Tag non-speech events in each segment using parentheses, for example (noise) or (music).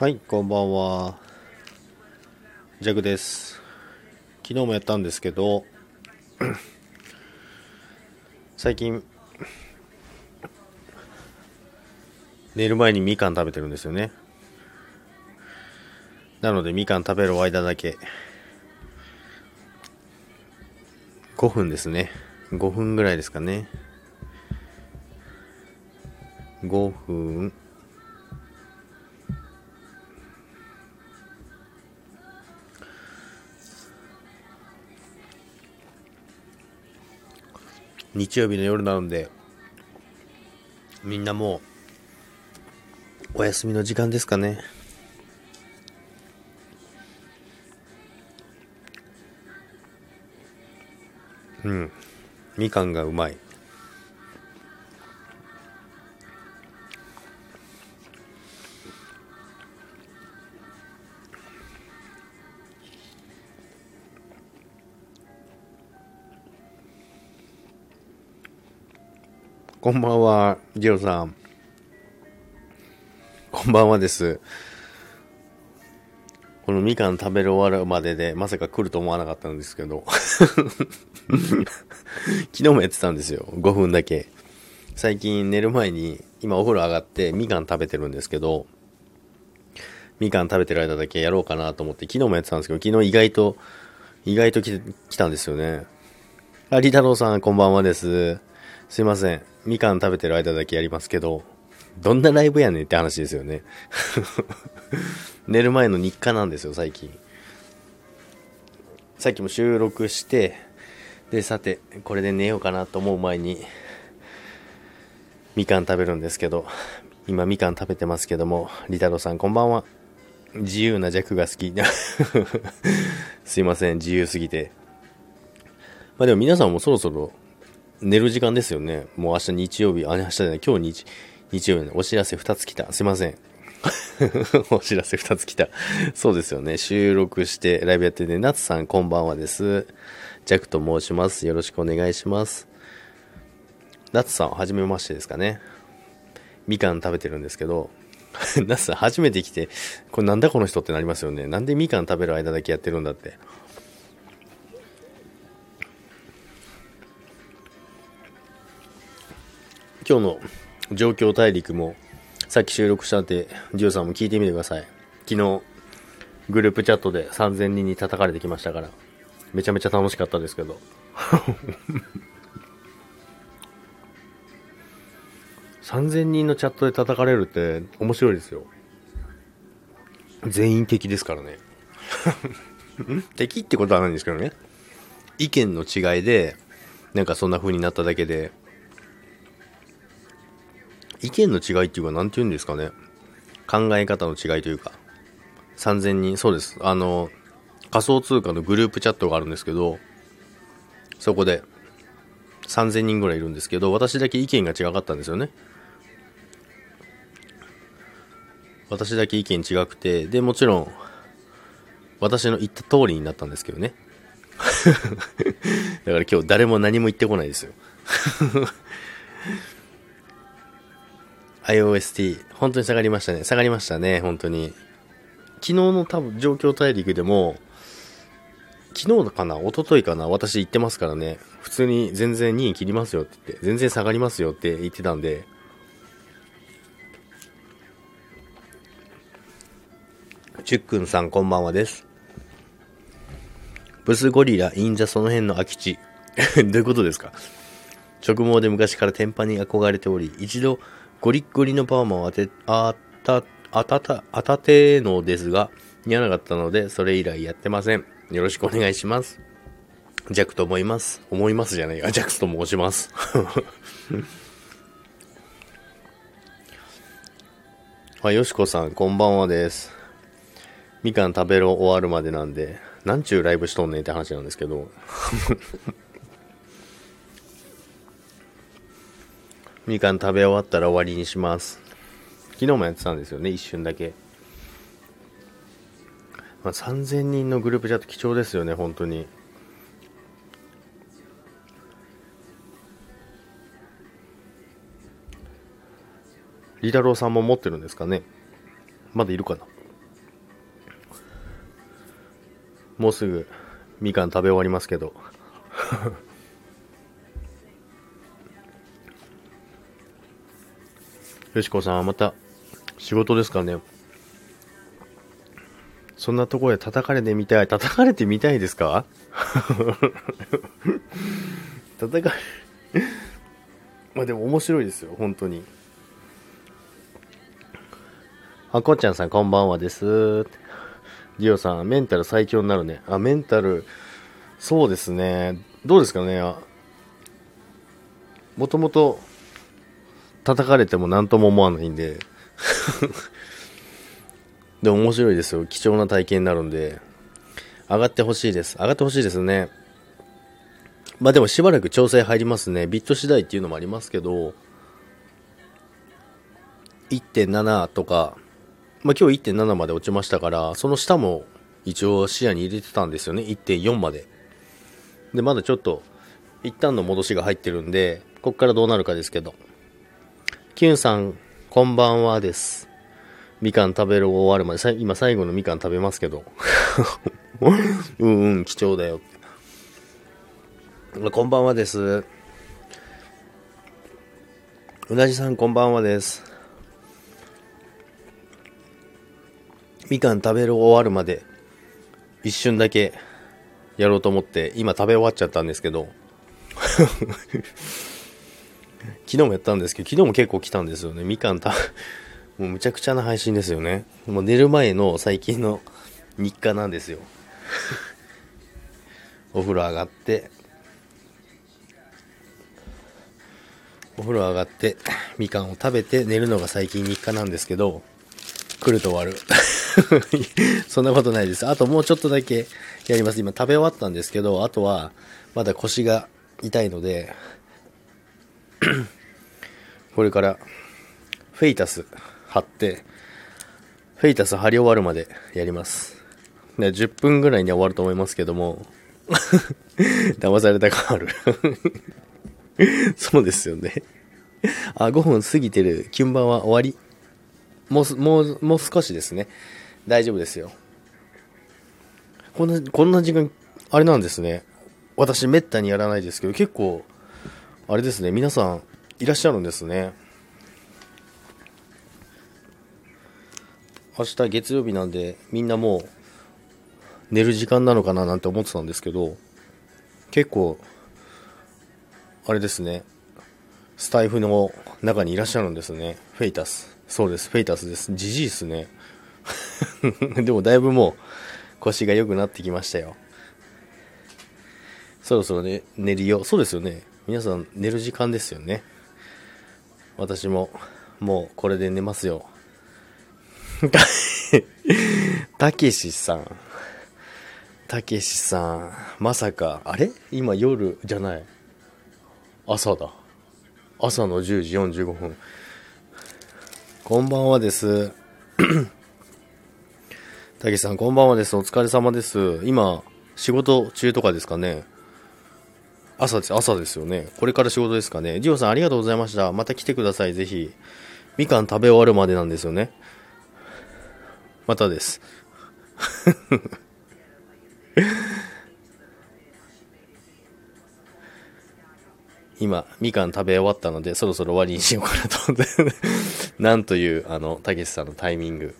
はい、こんばんは。ジャグです。昨日もやったんですけど、(coughs) 最近、寝る前にみかん食べてるんですよね。なので、みかん食べる間だけ、5分ですね。5分ぐらいですかね。5分。日曜日の夜なので、みんなもう、お休みの時間ですかね。うん。みかんがうまい。こんばんは、ジロさん。こんばんはです。このみかん食べる終わるまでで、まさか来ると思わなかったんですけど。(laughs) 昨日もやってたんですよ。5分だけ。最近寝る前に、今お風呂上がってみかん食べてるんですけど、みかん食べてる間だけやろうかなと思って、昨日もやってたんですけど、昨日意外と、意外と来来たんですよね。あ、り太郎さん、こんばんはです。すいません。みかん食べてる間だけやりますけど、どんなライブやねんって話ですよね。(laughs) 寝る前の日課なんですよ、最近。さっきも収録して、で、さて、これで寝ようかなと思う前に、みかん食べるんですけど、今みかん食べてますけども、り太郎さんこんばんは。自由な弱が好き。(laughs) すいません、自由すぎて。まあでも皆さんもそろそろ寝る時間ですよね。もう明日日曜日、あ、明日じゃない、今日日、日曜日ね、お知らせ2つ来た。すいません。(laughs) お知らせ2つ来た。そうですよね。収録してライブやってて、夏さんこんばんはです。ジャックと申します。よろしくお願いします。夏さん、はじめましてですかね。みかん食べてるんですけど、(laughs) 夏さん初めて来て、これなんだこの人ってなりますよね。なんでみかん食べる間だけやってるんだって。今日の状況大陸もさっき収録したんで、ジオさんも聞いてみてください。昨日、グループチャットで3000人に叩かれてきましたから、めちゃめちゃ楽しかったですけど。(laughs) 3000人のチャットで叩かれるって面白いですよ。全員敵ですからね。(laughs) 敵ってことはないんですけどね。意見の違いで、なんかそんな風になっただけで、意見の違いっていうか、なんて言うんですかね。考え方の違いというか。3000人、そうです。あの、仮想通貨のグループチャットがあるんですけど、そこで3000人ぐらいいるんですけど、私だけ意見が違かったんですよね。私だけ意見違くて、で、もちろん、私の言った通りになったんですけどね。(laughs) だから今日誰も何も言ってこないですよ。IOST、本当に下がりましたね。下がりましたね、本当に。昨日の多分状況大陸でも、昨日かな一昨日かな私言ってますからね。普通に全然2位切りますよって言って、全然下がりますよって言ってたんで、チュックンさんこんばんはです。ブスゴリラ、インザその辺の空き地。(laughs) どういうことですか？直毛で昔から天パに憧れており、一度ゴリッゴリのパーマを当て、あた、あたた、当たてのですが、似合わなかったので、それ以来やってません。よろしくお願いします。ジャックと思います。思いますじゃない。あ、ジャックスと申します。あ、(laughs) よしこさん、こんばんはです。みかん食べろ終わるまでなんで、なんちゅうライブしとんねんって話なんですけど。みかん食べ終わったら終わりにします。昨日もやってたんですよね一瞬だけ、まあ、3000人のグループチャット貴重ですよね本当に。りたろうさんも持ってるんですかね？まだいるかな？もうすぐみかん食べ終わりますけど。よしこさんまた仕事ですかね。そんなところで叩かれてみたい叩かれてみたいですか？(laughs) 叩かれまあでも面白いですよ本当に。あこっちゃんさんこんばんはです。ジオさんメンタル最強になるね。あメンタルそうですね。どうですかね？もともと叩かれても何とも思わないんで (laughs) でも面白いですよ。貴重な体験になるんで、上がってほしいです。上がってほしいですね。まあでもしばらく調整入りますね。ビット次第っていうのもありますけど、1.7とか、まあ今日1.7まで落ちましたから、その下も一応視野に入れてたんですよね。1.4まで。で、まだちょっと、一旦の戻しが入ってるんで、こっからどうなるかですけど。キュンさん、こんばんはです。みかん食べる終わるまで、今最後のみかん食べますけど。(laughs) うんうん、貴重だよ。こんばんはです。うなじさんこんばんはです。みかん食べる終わるまで、一瞬だけやろうと思って、今食べ終わっちゃったんですけど。昨日もやったんですけど、昨日も結構来たんですよね。みかん食べ、(laughs) もうむちゃくちゃな配信ですよね。もう寝る前の最近の日課なんですよ。(laughs) お風呂上がって、お風呂上がって、みかんを食べて寝るのが最近日課なんですけど、来ると終わる。(laughs) そんなことないです。あともうちょっとだけやります。今食べ終わったんですけど、あとはまだ腰が痛いので、(clears throat) これからフェイタス貼って、フェイタス貼り終わるまでやります。で10分ぐらいには終わると思いますけども、(laughs) 騙された感ある (laughs) そうですよねあ、5分過ぎてる。キュンバンは終わり。もう、もう、もう少しですね。大丈夫ですよ。こんな、こんな時間、あれなんですね。私、めったにやらないですけど、結構、あれですね。皆さん、いらっしゃるんですね。明日月曜日なんでみんなもう寝る時間なのかななんて思ってたんですけど結構あれですねスタイフの中にいらっしゃるんですね。フェイタス。そうですフェイタスです。じじいっすね。(laughs) でもだいぶもう腰が良くなってきましたよ。そろそろね寝るよ。そうですよね。皆さん寝る時間ですよね私ももうこれで寝ますよ (laughs) たけしさん。たけしさん。まさか、あれ？今夜じゃない。朝だ。朝の10時45分。こんばんはです。たけしさん、こんばんはです。お疲れ様です。今、仕事中とかですかね。朝です、朝ですよね。これから仕事ですかね。ジオさん、ありがとうございました。また来てください、ぜひ。みかん食べ終わるまでなんですよね。またです。(laughs) 今、みかん食べ終わったので、そろそろ終わりにしようかなと思ってなんという、あの、たけしさんのタイミング。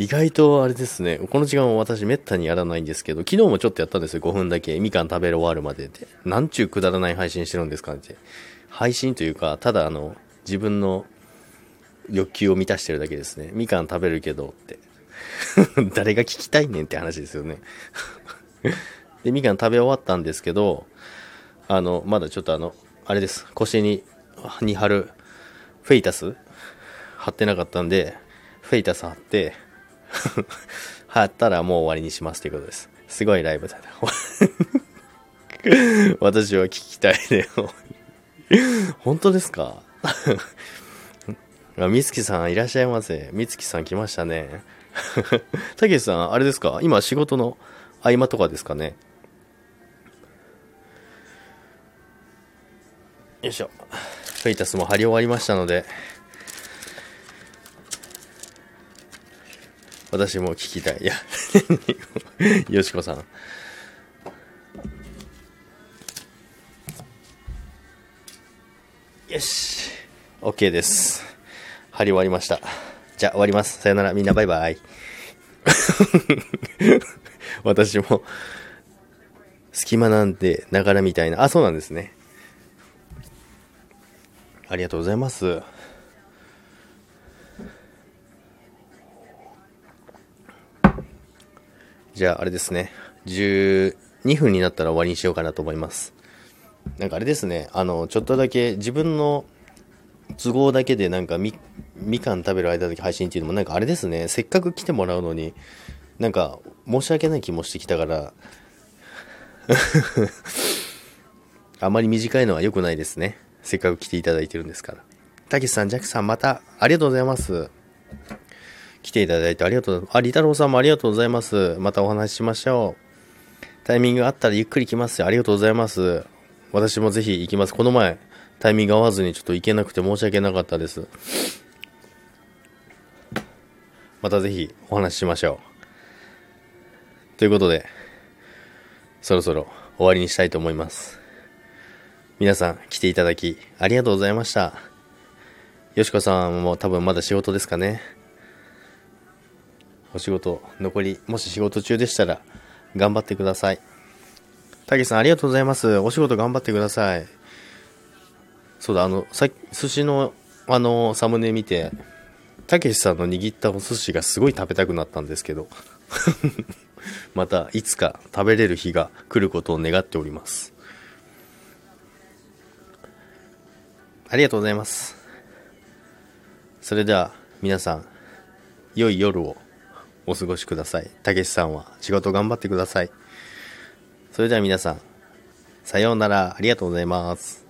意外とあれですね、この時間は私めったにやらないんですけど、昨日もちょっとやったんですよ、5分だけ。みかん食べる終わるまでで。なんちゅうくだらない配信してるんですかって。配信というか、ただあの、自分の欲求を満たしてるだけですね。みかん食べるけどって。(laughs) 誰が聞きたいねんって話ですよね。(laughs) で、みかん食べ終わったんですけど、あの、まだちょっとあの、あれです。腰に、に貼る、フェイタス貼ってなかったんで、フェイタス貼って、(laughs) 貼ったらもう終わりにしますということです。すごいライブだな。(laughs) 私は聞きたいね。(laughs) 本当ですか？みつきさんいらっしゃいませ。みつきさん来ましたね。たけしさん、あれですか？今仕事の合間とかですかね？よいしょ。フェイタスも貼り終わりましたので、私も聞きたい。いや、(laughs) よしこさん。よし。OK です。貼り終わりました。じゃあ終わります。さよなら。みんなバイバイ。(laughs) 私も、隙間なんて、ながらみたいな。あ、そうなんですね。ありがとうございます。じゃあ、あれですね。12分になったら終わりにしようかなと思います。なんかあれですね。あの、ちょっとだけ自分の都合だけでなんかみ、みかん食べる間だけ配信っていうのもなんかあれですね。せっかく来てもらうのに、なんか申し訳ない気もしてきたから、(laughs) あまり短いのは良くないですね。せっかく来ていただいてるんですから。たけしさん、ジャックさん、また、ありがとうございます。来ていただいてありがとうございます。あ、り太郎さんもありがとうございます。またお話ししましょう。タイミングあったらゆっくり来ますよ。ありがとうございます。私もぜひ行きます。この前、タイミング合わずにちょっと行けなくて申し訳なかったです。またぜひお話ししましょう。ということで、そろそろ終わりにしたいと思います。皆さん来ていただきありがとうございました。よしこさんも多分まだ仕事ですかね。お仕事、残り、もし仕事中でしたら頑張ってください。たけしさんありがとうございます。お仕事頑張ってください。そうだ、あの、さ、寿司の、あの、サムネ見て、たけしさんの握ったお寿司がすごい食べたくなったんですけど、(laughs) またいつか食べれる日が来ることを願っております。ありがとうございます。それでは皆さん、良い夜をお過ごしください。たけしさんは仕事頑張ってください。それでは皆さん、さようなら、ありがとうございます。